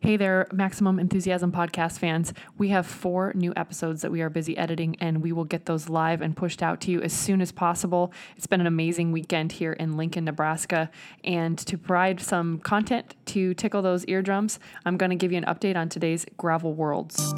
Hey there, Maximum Enthusiasm podcast fans. We have four new episodes that we are busy editing, and we will get those live and pushed out to you as soon as possible. It's been an amazing weekend here in Lincoln, Nebraska. And to provide some content to tickle those eardrums, I'm going to give you an update on today's Gravel Worlds.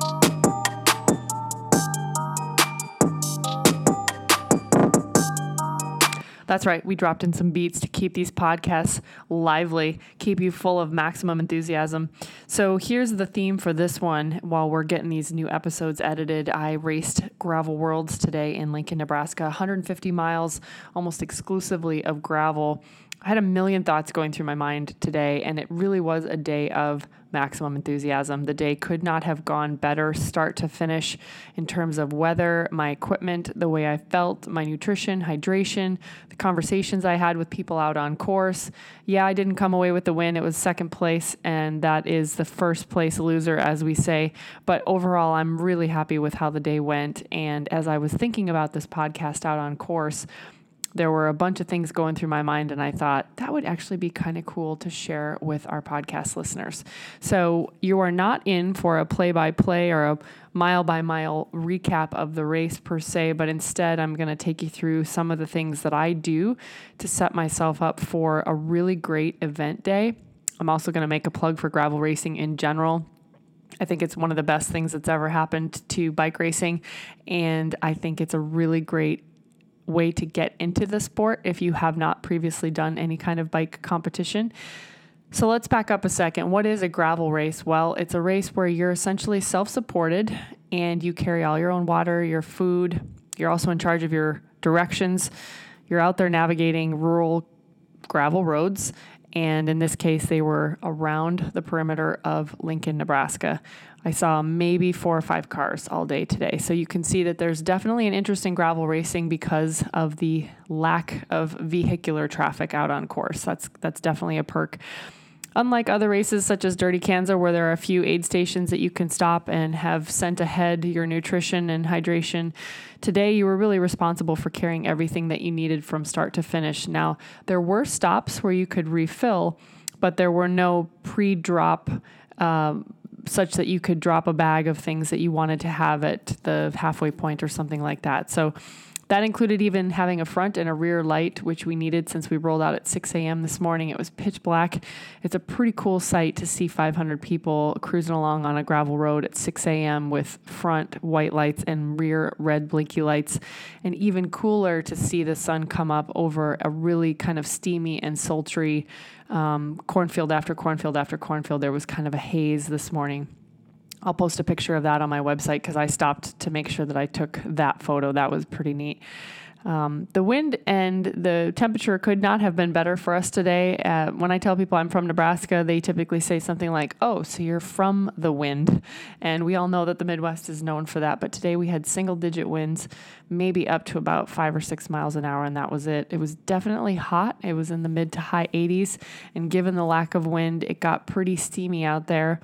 That's right. We dropped in some beats to keep these podcasts lively, keep you full of maximum enthusiasm. So here's the theme for this one. While we're getting these new episodes edited, I raced Gravel Worlds today in Lincoln, Nebraska, 150 miles, almost exclusively of gravel. I had a million thoughts going through my mind today, and it really was a day of maximum enthusiasm. The day could not have gone better, start to finish, in terms of weather, my equipment, the way I felt, my nutrition, hydration, the conversations I had with people out on course. Yeah, I didn't come away with the win. It was second place, and that is the first place loser, as we say. But overall, I'm really happy with how the day went. And as I was thinking about this podcast out on course, there were a bunch of things going through my mind, and I thought that would actually be kind of cool to share with our podcast listeners. So, you are not in for a play by play or a mile by mile recap of the race per se, but instead, I'm going to take you through some of the things that I do to set myself up for a really great event day. I'm also going to make a plug for gravel racing in general. I think it's one of the best things that's ever happened to bike racing. And I think it's a really great way to get into the sport if you have not previously done any kind of bike competition. So let's back up a second. What is a gravel race? Well, it's a race where you're essentially self supported and you carry all your own water, your food. You're also in charge of your directions. You're out there navigating rural gravel roads. And in this case, they were around the perimeter of Lincoln, Nebraska. I saw maybe four or five cars all day today. So you can see that there's definitely an interest in gravel racing because of the lack of vehicular traffic out on course. That's that's definitely a perk. Unlike other races such as Dirty Kanza, where there are a few aid stations that you can stop and have sent ahead your nutrition and hydration, today you were really responsible for carrying everything that you needed from start to finish. Now, there were stops where you could refill, but there were no pre drop. Um, such that you could drop a bag of things that you wanted to have at the halfway point or something like that. So that included even having a front and a rear light, which we needed since we rolled out at 6 a.m. this morning. It was pitch black. It's a pretty cool sight to see 500 people cruising along on a gravel road at 6 a.m. with front white lights and rear red blinky lights. And even cooler to see the sun come up over a really kind of steamy and sultry um, cornfield after cornfield after cornfield. There was kind of a haze this morning. I'll post a picture of that on my website because I stopped to make sure that I took that photo. That was pretty neat. Um, the wind and the temperature could not have been better for us today. Uh, when I tell people I'm from Nebraska, they typically say something like, Oh, so you're from the wind. And we all know that the Midwest is known for that. But today we had single digit winds, maybe up to about five or six miles an hour, and that was it. It was definitely hot. It was in the mid to high 80s. And given the lack of wind, it got pretty steamy out there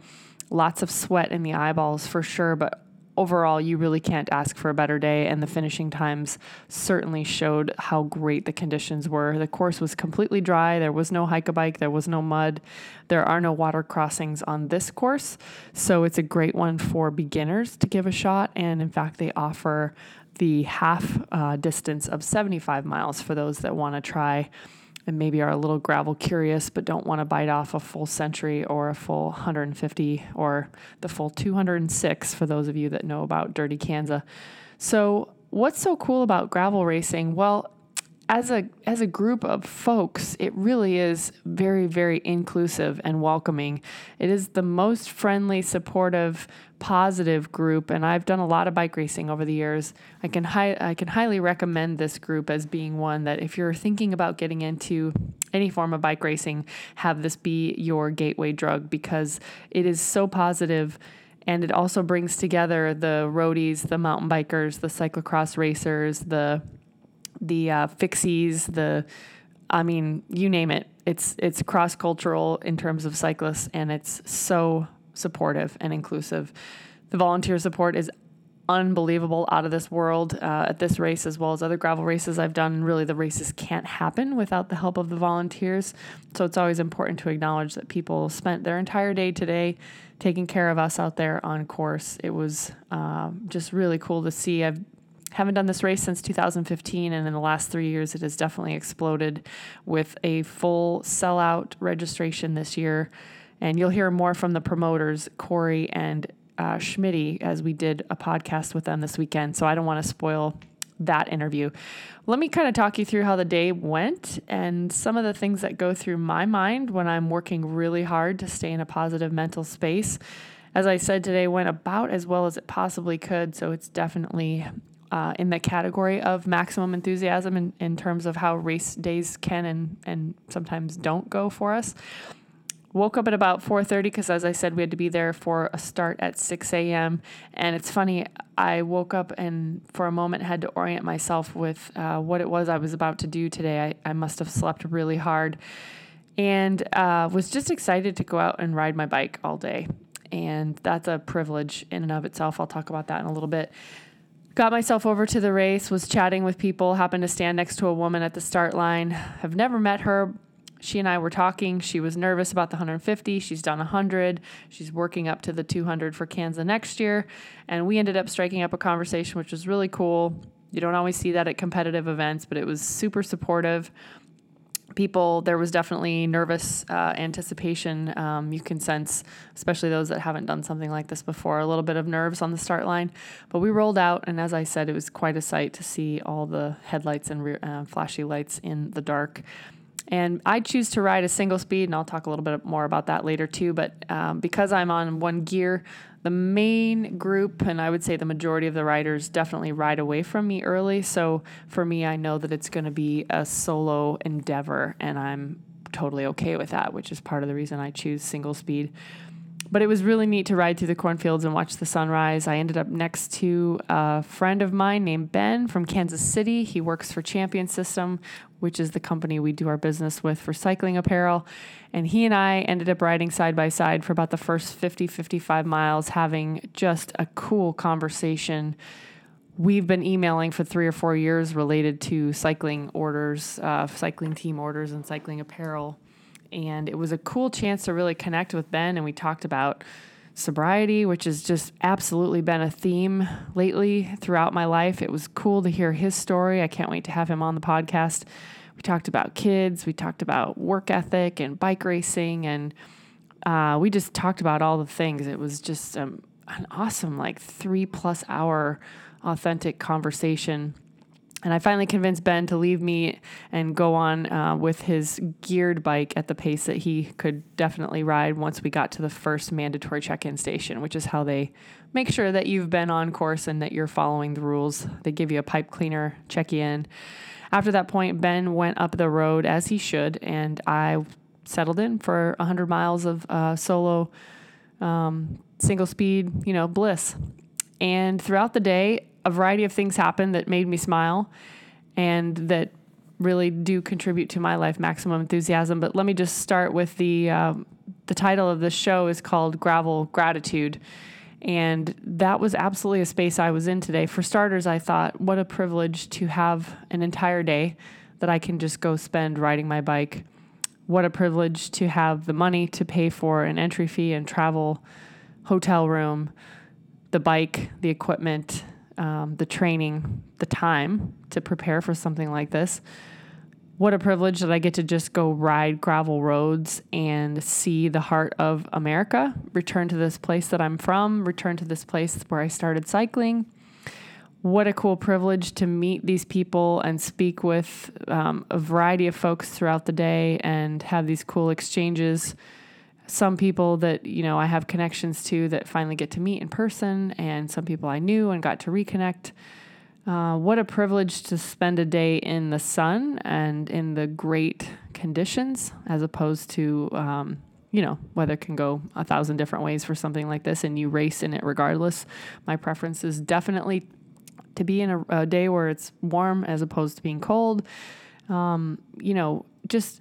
lots of sweat in the eyeballs for sure, but overall, you really can't ask for a better day. And the finishing times certainly showed how great the conditions were. The course was completely dry. There was no hike a bike. There was no mud. There are no water crossings on this course. So it's a great one for beginners to give a shot. And in fact, they offer the half uh, distance of 75 miles for those that want to try and maybe are a little gravel curious but don't want to bite off a full century or a full 150 or the full 206 for those of you that know about Dirty Kanza. So, what's so cool about gravel racing? Well, as a as a group of folks, it really is very very inclusive and welcoming. It is the most friendly, supportive, positive group, and I've done a lot of bike racing over the years. I can hi- I can highly recommend this group as being one that if you're thinking about getting into any form of bike racing, have this be your gateway drug because it is so positive and it also brings together the roadies, the mountain bikers, the cyclocross racers, the the uh, fixies, the I mean, you name it. It's it's cross cultural in terms of cyclists, and it's so supportive and inclusive. The volunteer support is unbelievable, out of this world uh, at this race, as well as other gravel races I've done. Really, the races can't happen without the help of the volunteers. So it's always important to acknowledge that people spent their entire day today taking care of us out there on course. It was um, just really cool to see. I've haven't done this race since 2015, and in the last three years, it has definitely exploded with a full sellout registration this year. And you'll hear more from the promoters, Corey and uh, Schmitty, as we did a podcast with them this weekend. So I don't want to spoil that interview. Let me kind of talk you through how the day went and some of the things that go through my mind when I'm working really hard to stay in a positive mental space. As I said today, went about as well as it possibly could. So it's definitely uh, in the category of maximum enthusiasm in, in terms of how race days can and, and sometimes don't go for us. Woke up at about 4:30 because, as I said, we had to be there for a start at 6 a.m. And it's funny, I woke up and for a moment had to orient myself with uh, what it was I was about to do today. I, I must have slept really hard, and uh, was just excited to go out and ride my bike all day. And that's a privilege in and of itself. I'll talk about that in a little bit. Got myself over to the race, was chatting with people, happened to stand next to a woman at the start line. Have never met her. She and I were talking. She was nervous about the 150. She's done 100. She's working up to the 200 for Kansas next year. And we ended up striking up a conversation, which was really cool. You don't always see that at competitive events, but it was super supportive people, there was definitely nervous uh, anticipation. Um, you can sense, especially those that haven't done something like this before, a little bit of nerves on the start line. But we rolled out, and as I said, it was quite a sight to see all the headlights and rear, uh, flashy lights in the dark. And I choose to ride a single speed, and I'll talk a little bit more about that later too. But um, because I'm on one gear, the main group, and I would say the majority of the riders, definitely ride away from me early. So for me, I know that it's going to be a solo endeavor, and I'm totally okay with that, which is part of the reason I choose single speed. But it was really neat to ride through the cornfields and watch the sunrise. I ended up next to a friend of mine named Ben from Kansas City. He works for Champion System, which is the company we do our business with for cycling apparel. And he and I ended up riding side by side for about the first 50, 55 miles, having just a cool conversation. We've been emailing for three or four years related to cycling orders, uh, cycling team orders, and cycling apparel and it was a cool chance to really connect with Ben. And we talked about sobriety, which has just absolutely been a theme lately throughout my life. It was cool to hear his story. I can't wait to have him on the podcast. We talked about kids, we talked about work ethic and bike racing, and uh, we just talked about all the things. It was just um, an awesome, like three plus hour authentic conversation and I finally convinced Ben to leave me and go on uh, with his geared bike at the pace that he could definitely ride once we got to the first mandatory check in station, which is how they make sure that you've been on course and that you're following the rules. They give you a pipe cleaner, check you in. After that point, Ben went up the road as he should, and I settled in for 100 miles of uh, solo um, single speed, you know, bliss. And throughout the day, a variety of things happened that made me smile and that really do contribute to my life maximum enthusiasm. But let me just start with the uh, the title of this show is called gravel gratitude. And that was absolutely a space i was in today. For starters i thought what a privilege to have an entire day that i can just go spend riding my bike. What a privilege to have the money to pay for an entry fee and travel hotel room the bike the equipment um, the training, the time to prepare for something like this. What a privilege that I get to just go ride gravel roads and see the heart of America, return to this place that I'm from, return to this place where I started cycling. What a cool privilege to meet these people and speak with um, a variety of folks throughout the day and have these cool exchanges some people that you know I have connections to that finally get to meet in person, and some people I knew and got to reconnect. Uh, what a privilege to spend a day in the sun and in the great conditions, as opposed to um, you know weather can go a thousand different ways for something like this, and you race in it regardless. My preference is definitely to be in a, a day where it's warm as opposed to being cold. Um, you know, just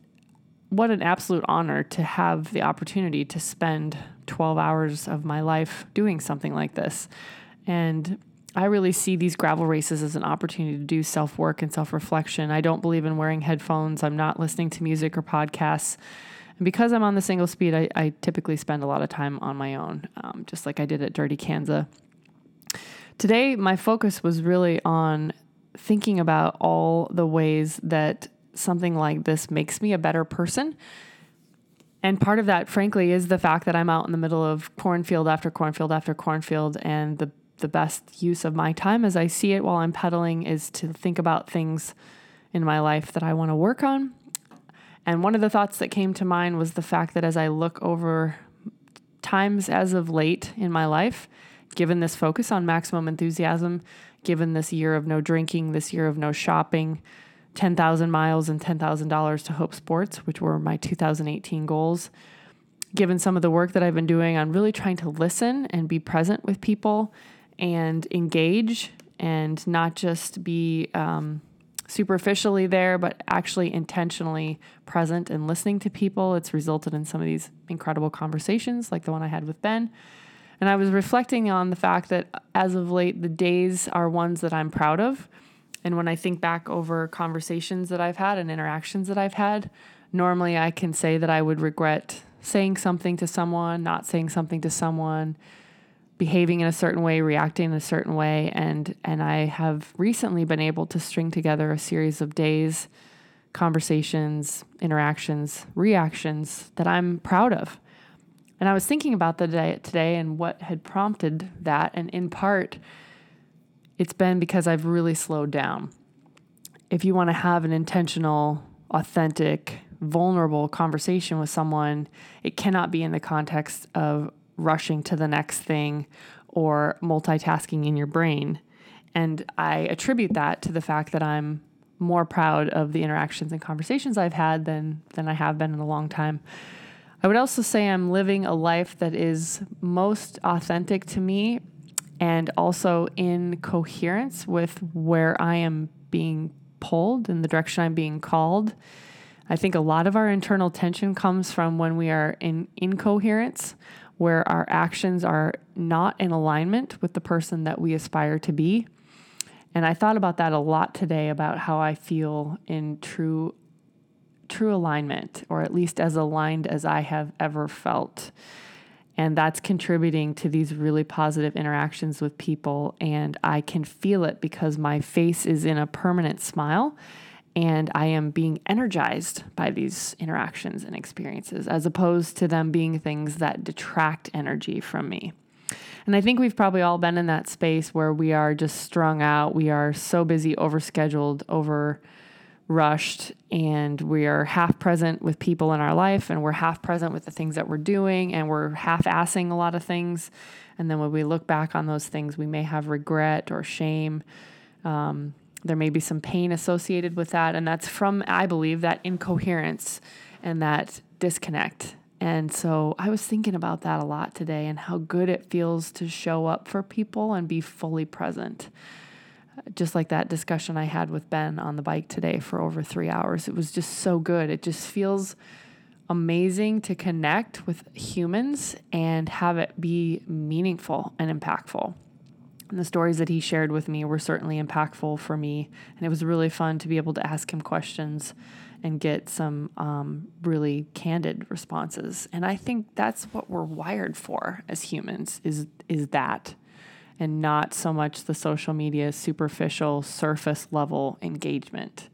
what an absolute honor to have the opportunity to spend 12 hours of my life doing something like this. And I really see these gravel races as an opportunity to do self work and self reflection. I don't believe in wearing headphones. I'm not listening to music or podcasts. And because I'm on the single speed, I, I typically spend a lot of time on my own, um, just like I did at Dirty Kanza. Today, my focus was really on thinking about all the ways that something like this makes me a better person. And part of that, frankly, is the fact that I'm out in the middle of cornfield after cornfield after cornfield, and the the best use of my time as I see it while I'm pedaling is to think about things in my life that I want to work on. And one of the thoughts that came to mind was the fact that as I look over times as of late in my life, given this focus on maximum enthusiasm, given this year of no drinking, this year of no shopping, 10,000 miles and $10,000 to Hope Sports, which were my 2018 goals, given some of the work that I've been doing on really trying to listen and be present with people and engage and not just be um, superficially there, but actually intentionally present and listening to people. It's resulted in some of these incredible conversations, like the one I had with Ben. And I was reflecting on the fact that as of late, the days are ones that I'm proud of. And when I think back over conversations that I've had and interactions that I've had, normally I can say that I would regret saying something to someone, not saying something to someone, behaving in a certain way, reacting in a certain way, and and I have recently been able to string together a series of days, conversations, interactions, reactions that I'm proud of. And I was thinking about the day today and what had prompted that, and in part, it's been because I've really slowed down. If you want to have an intentional, authentic, vulnerable conversation with someone, it cannot be in the context of rushing to the next thing or multitasking in your brain. And I attribute that to the fact that I'm more proud of the interactions and conversations I've had than than I have been in a long time. I would also say I'm living a life that is most authentic to me and also in coherence with where I am being pulled in the direction I'm being called. I think a lot of our internal tension comes from when we are in incoherence, where our actions are not in alignment with the person that we aspire to be. And I thought about that a lot today about how I feel in true true alignment or at least as aligned as I have ever felt. And that's contributing to these really positive interactions with people. And I can feel it because my face is in a permanent smile. And I am being energized by these interactions and experiences as opposed to them being things that detract energy from me. And I think we've probably all been in that space where we are just strung out, we are so busy, overscheduled, over rushed, and we are half present with people in our life and we're half present with the things that we're doing and we're half assing a lot of things. And then when we look back on those things, we may have regret or shame. Um, there may be some pain associated with that. And that's from, I believe, that incoherence and that disconnect. And so I was thinking about that a lot today and how good it feels to show up for people and be fully present. Just like that discussion I had with Ben on the bike today for over three hours. It was just so good. It just feels amazing to connect with humans and have it be meaningful and impactful. And the stories that he shared with me were certainly impactful for me. And it was really fun to be able to ask him questions and get some um, really candid responses. And I think that's what we're wired for as humans is is that and not so much the social media superficial surface level engagement.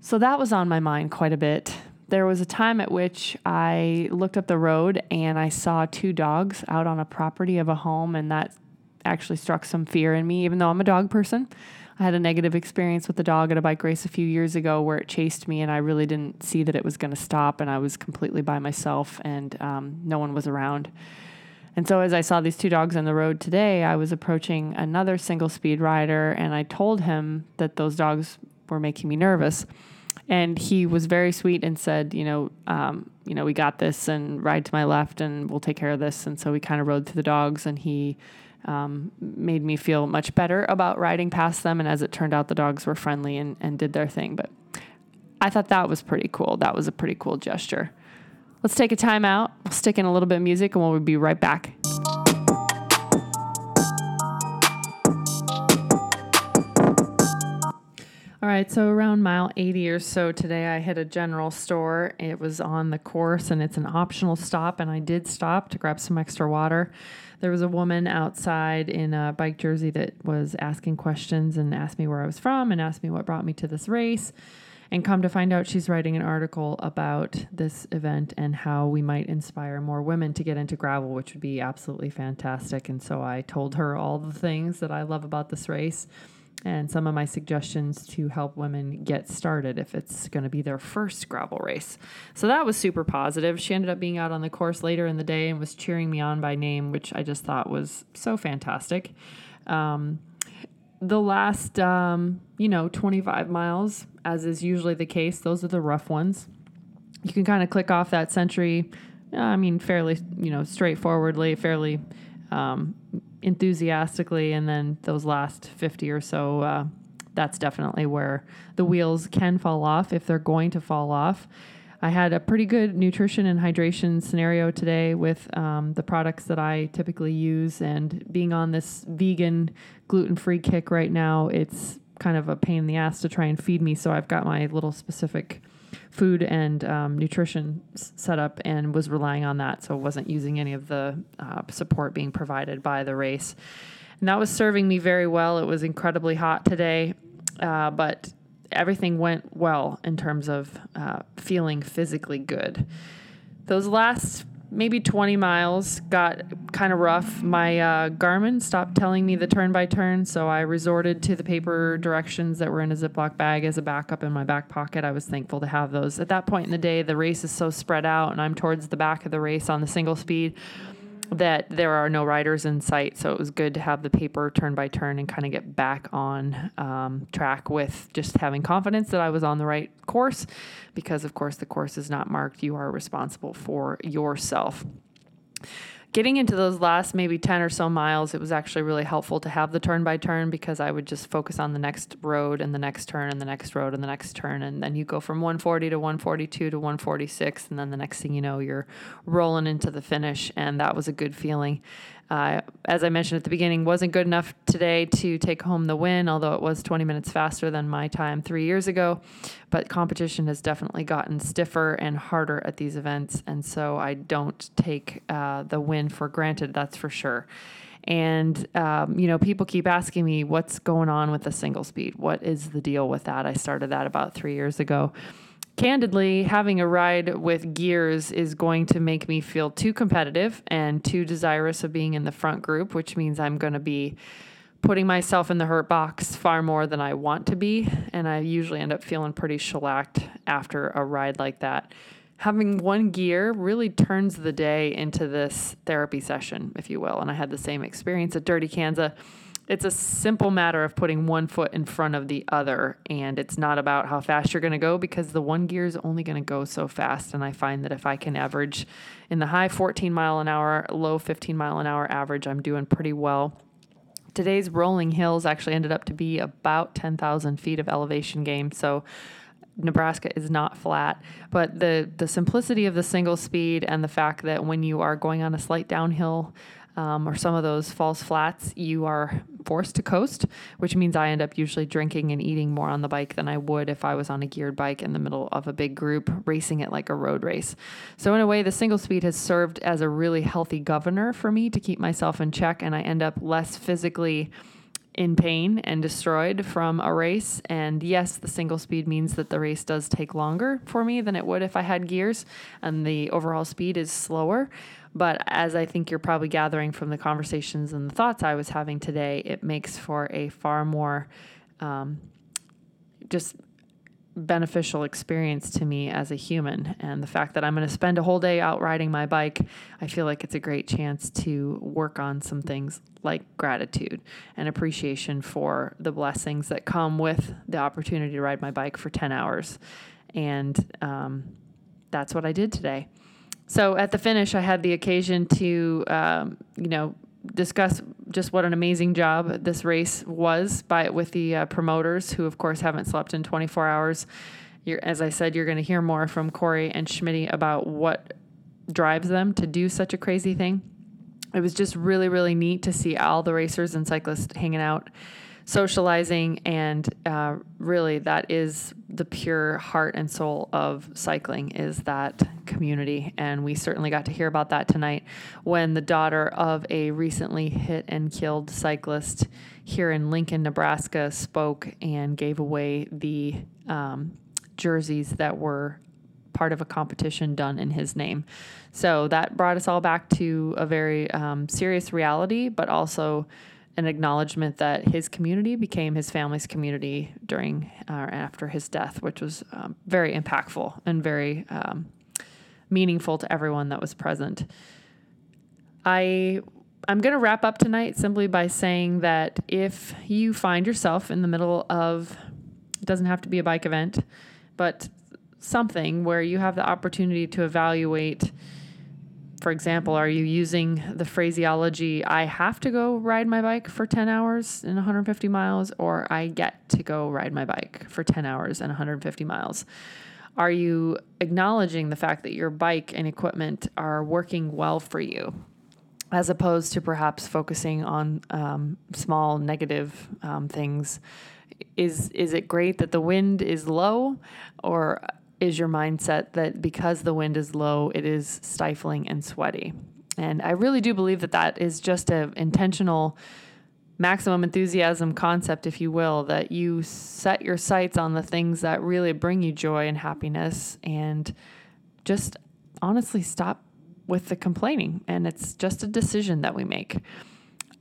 So that was on my mind quite a bit. There was a time at which I looked up the road and I saw two dogs out on a property of a home, and that actually struck some fear in me, even though I'm a dog person. I had a negative experience with a dog at a bike race a few years ago where it chased me and I really didn't see that it was going to stop and I was completely by myself and um, no one was around. And so as I saw these two dogs on the road today, I was approaching another single speed rider and I told him that those dogs were making me nervous. And he was very sweet and said, you know, um, you know, we got this and ride to my left and we'll take care of this. And so we kind of rode through the dogs and he um, made me feel much better about riding past them. And as it turned out, the dogs were friendly and, and did their thing. But I thought that was pretty cool. That was a pretty cool gesture. Let's take a time out. We'll stick in a little bit of music and we'll be right back. All right, so around mile 80 or so today, I hit a general store. It was on the course and it's an optional stop, and I did stop to grab some extra water. There was a woman outside in a bike jersey that was asking questions and asked me where I was from and asked me what brought me to this race. And come to find out, she's writing an article about this event and how we might inspire more women to get into gravel, which would be absolutely fantastic. And so I told her all the things that I love about this race and some of my suggestions to help women get started if it's going to be their first gravel race. So that was super positive. She ended up being out on the course later in the day and was cheering me on by name, which I just thought was so fantastic. Um, the last, um, you know, 25 miles, as is usually the case, those are the rough ones. You can kind of click off that century, I mean, fairly, you know, straightforwardly, fairly um, enthusiastically, and then those last 50 or so, uh, that's definitely where the wheels can fall off if they're going to fall off. I had a pretty good nutrition and hydration scenario today with um, the products that I typically use, and being on this vegan, gluten free kick right now, it's kind of a pain in the ass to try and feed me. So I've got my little specific food and um, nutrition set up and was relying on that. So wasn't using any of the uh, support being provided by the race. And that was serving me very well. It was incredibly hot today, uh, but everything went well in terms of uh, feeling physically good. Those last maybe 20 miles got kind of rough. My uh, Garmin stopped telling me the turn by turn, so I resorted to the paper directions that were in a Ziploc bag as a backup in my back pocket. I was thankful to have those. At that point in the day, the race is so spread out, and I'm towards the back of the race on the single speed that there are no riders in sight. So it was good to have the paper turn by turn and kind of get back on um, track with just having confidence that I was on the right course because, of course, the course is not marked. You are responsible for yourself getting into those last maybe 10 or so miles, it was actually really helpful to have the turn by turn because I would just focus on the next road and the next turn and the next road and the next turn. And then you go from 140 to 142 to 146. And then the next thing you know, you're rolling into the finish. And that was a good feeling. Uh, as I mentioned at the beginning, wasn't good enough today to take home the win, although it was 20 minutes faster than my time three years ago. But competition has definitely gotten stiffer and harder at these events, and so I don't take uh, the win for granted. That's for sure. And, um, you know, people keep asking me what's going on with the single speed. What is the deal with that? I started that about three years ago candidly, having a ride with gears is going to make me feel too competitive and too desirous of being in the front group, which means I'm going to be putting myself in the hurt box far more than I want to be. And I usually end up feeling pretty shellacked after a ride like that. Having one gear really turns the day into this therapy session, if you will. And I had the same experience at Dirty Kanza it's a simple matter of putting one foot in front of the other and it's not about how fast you're going to go because the one gear is only going to go so fast and i find that if i can average in the high 14 mile an hour low 15 mile an hour average i'm doing pretty well. Today's rolling hills actually ended up to be about 10,000 feet of elevation gain so Nebraska is not flat, but the the simplicity of the single speed and the fact that when you are going on a slight downhill um, or some of those false flats, you are forced to coast, which means I end up usually drinking and eating more on the bike than I would if I was on a geared bike in the middle of a big group racing it like a road race. So, in a way, the single speed has served as a really healthy governor for me to keep myself in check, and I end up less physically in pain and destroyed from a race. And yes, the single speed means that the race does take longer for me than it would if I had gears, and the overall speed is slower. But as I think you're probably gathering from the conversations and the thoughts I was having today, it makes for a far more um, just beneficial experience to me as a human. And the fact that I'm going to spend a whole day out riding my bike, I feel like it's a great chance to work on some things like gratitude and appreciation for the blessings that come with the opportunity to ride my bike for 10 hours. And um, that's what I did today. So at the finish, I had the occasion to, um, you know, discuss just what an amazing job this race was by with the uh, promoters, who of course haven't slept in 24 hours. You're, as I said, you're going to hear more from Corey and Schmidt about what drives them to do such a crazy thing. It was just really, really neat to see all the racers and cyclists hanging out socializing, and uh, really that is the pure heart and soul of cycling is that community. And we certainly got to hear about that tonight when the daughter of a recently hit and killed cyclist here in Lincoln, Nebraska, spoke and gave away the um, jerseys that were part of a competition done in his name. So that brought us all back to a very um, serious reality, but also an acknowledgement that his community became his family's community during uh, after his death, which was um, very impactful and very um, meaningful to everyone that was present. I I'm going to wrap up tonight simply by saying that if you find yourself in the middle of it doesn't have to be a bike event, but something where you have the opportunity to evaluate for example, are you using the phraseology, I have to go ride my bike for 10 hours and 150 miles, or I get to go ride my bike for 10 hours and 150 miles? Are you acknowledging the fact that your bike and equipment are working well for you? As opposed to perhaps focusing on um, small negative um, things, is is it great that the wind is low, or is your mindset that because the wind is low, it is stifling and sweaty. And I really do believe that that is just an intentional maximum enthusiasm concept, if you will, that you set your sights on the things that really bring you joy and happiness and just honestly stop with the complaining. And it's just a decision that we make.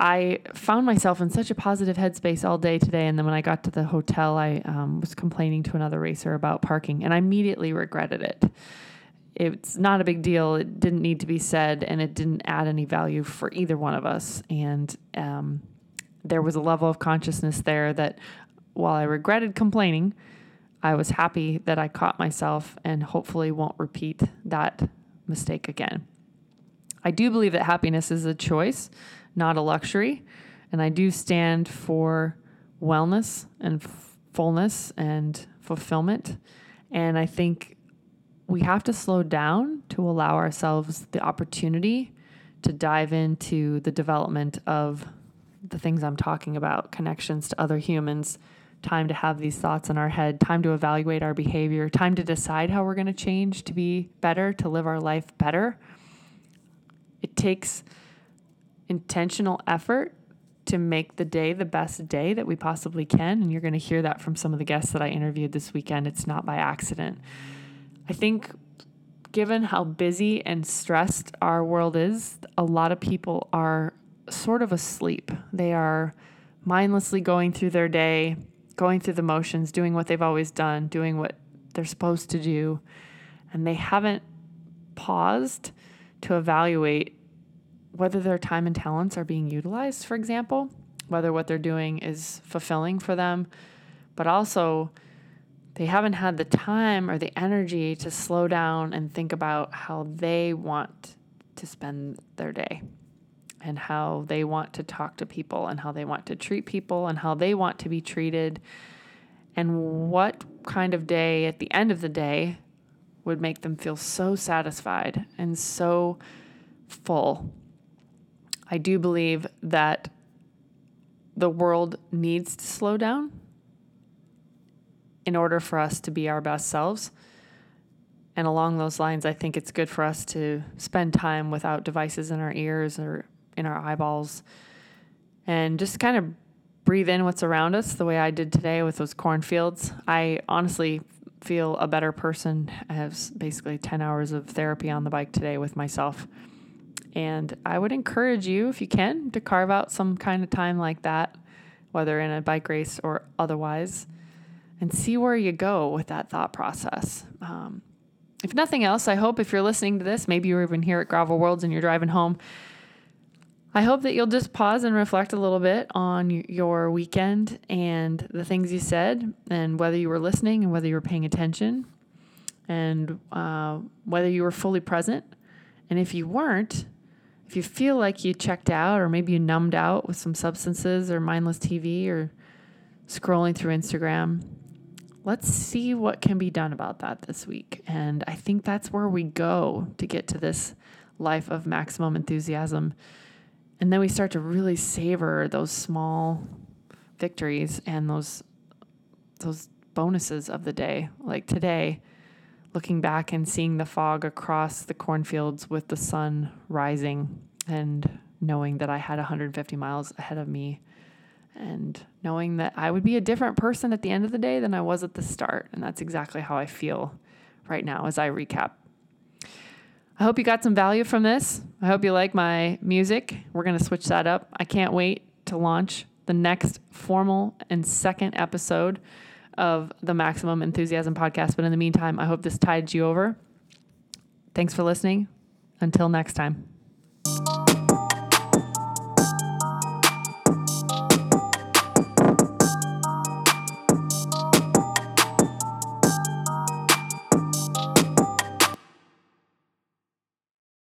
I found myself in such a positive headspace all day today. And then when I got to the hotel, I um, was complaining to another racer about parking, and I immediately regretted it. It's not a big deal. It didn't need to be said, and it didn't add any value for either one of us. And um, there was a level of consciousness there that while I regretted complaining, I was happy that I caught myself and hopefully won't repeat that mistake again. I do believe that happiness is a choice not a luxury. And I do stand for wellness and f- fullness and fulfillment. And I think we have to slow down to allow ourselves the opportunity to dive into the development of the things I'm talking about connections to other humans, time to have these thoughts in our head, time to evaluate our behavior, time to decide how we're going to change to be better, to live our life better. It takes intentional effort to make the day the best day that we possibly can. And you're going to hear that from some of the guests that I interviewed this weekend. It's not by accident. I think, given how busy and stressed our world is, a lot of people are sort of asleep. They are mindlessly going through their day, going through the motions, doing what they've always done, doing what they're supposed to do. And they haven't paused to evaluate whether their time and talents are being utilized, for example, whether what they're doing is fulfilling for them, but also they haven't had the time or the energy to slow down and think about how they want to spend their day and how they want to talk to people and how they want to treat people and how they want to be treated and what kind of day at the end of the day would make them feel so satisfied and so full I do believe that the world needs to slow down in order for us to be our best selves. And along those lines, I think it's good for us to spend time without devices in our ears or in our eyeballs and just kind of breathe in what's around us the way I did today with those cornfields. I honestly feel a better person. I have basically 10 hours of therapy on the bike today with myself. And I would encourage you, if you can, to carve out some kind of time like that, whether in a bike race or otherwise, and see where you go with that thought process. Um, if nothing else, I hope if you're listening to this, maybe you're even here at Gravel Worlds and you're driving home. I hope that you'll just pause and reflect a little bit on your weekend and the things you said, and whether you were listening and whether you were paying attention, and uh, whether you were fully present. And if you weren't, if you feel like you checked out or maybe you numbed out with some substances or mindless TV or scrolling through Instagram, let's see what can be done about that this week. And I think that's where we go to get to this life of maximum enthusiasm. And then we start to really savor those small victories and those those bonuses of the day. Like today, looking back and seeing the fog across the cornfields with the sun rising and knowing that I had 150 miles ahead of me and knowing that I would be a different person at the end of the day than I was at the start. And that's exactly how I feel right now as I recap. I hope you got some value from this. I hope you like my music. We're going to switch that up. I can't wait to launch the next formal and second episode of the Maximum Enthusiasm podcast. But in the meantime, I hope this tides you over. Thanks for listening. Until next time.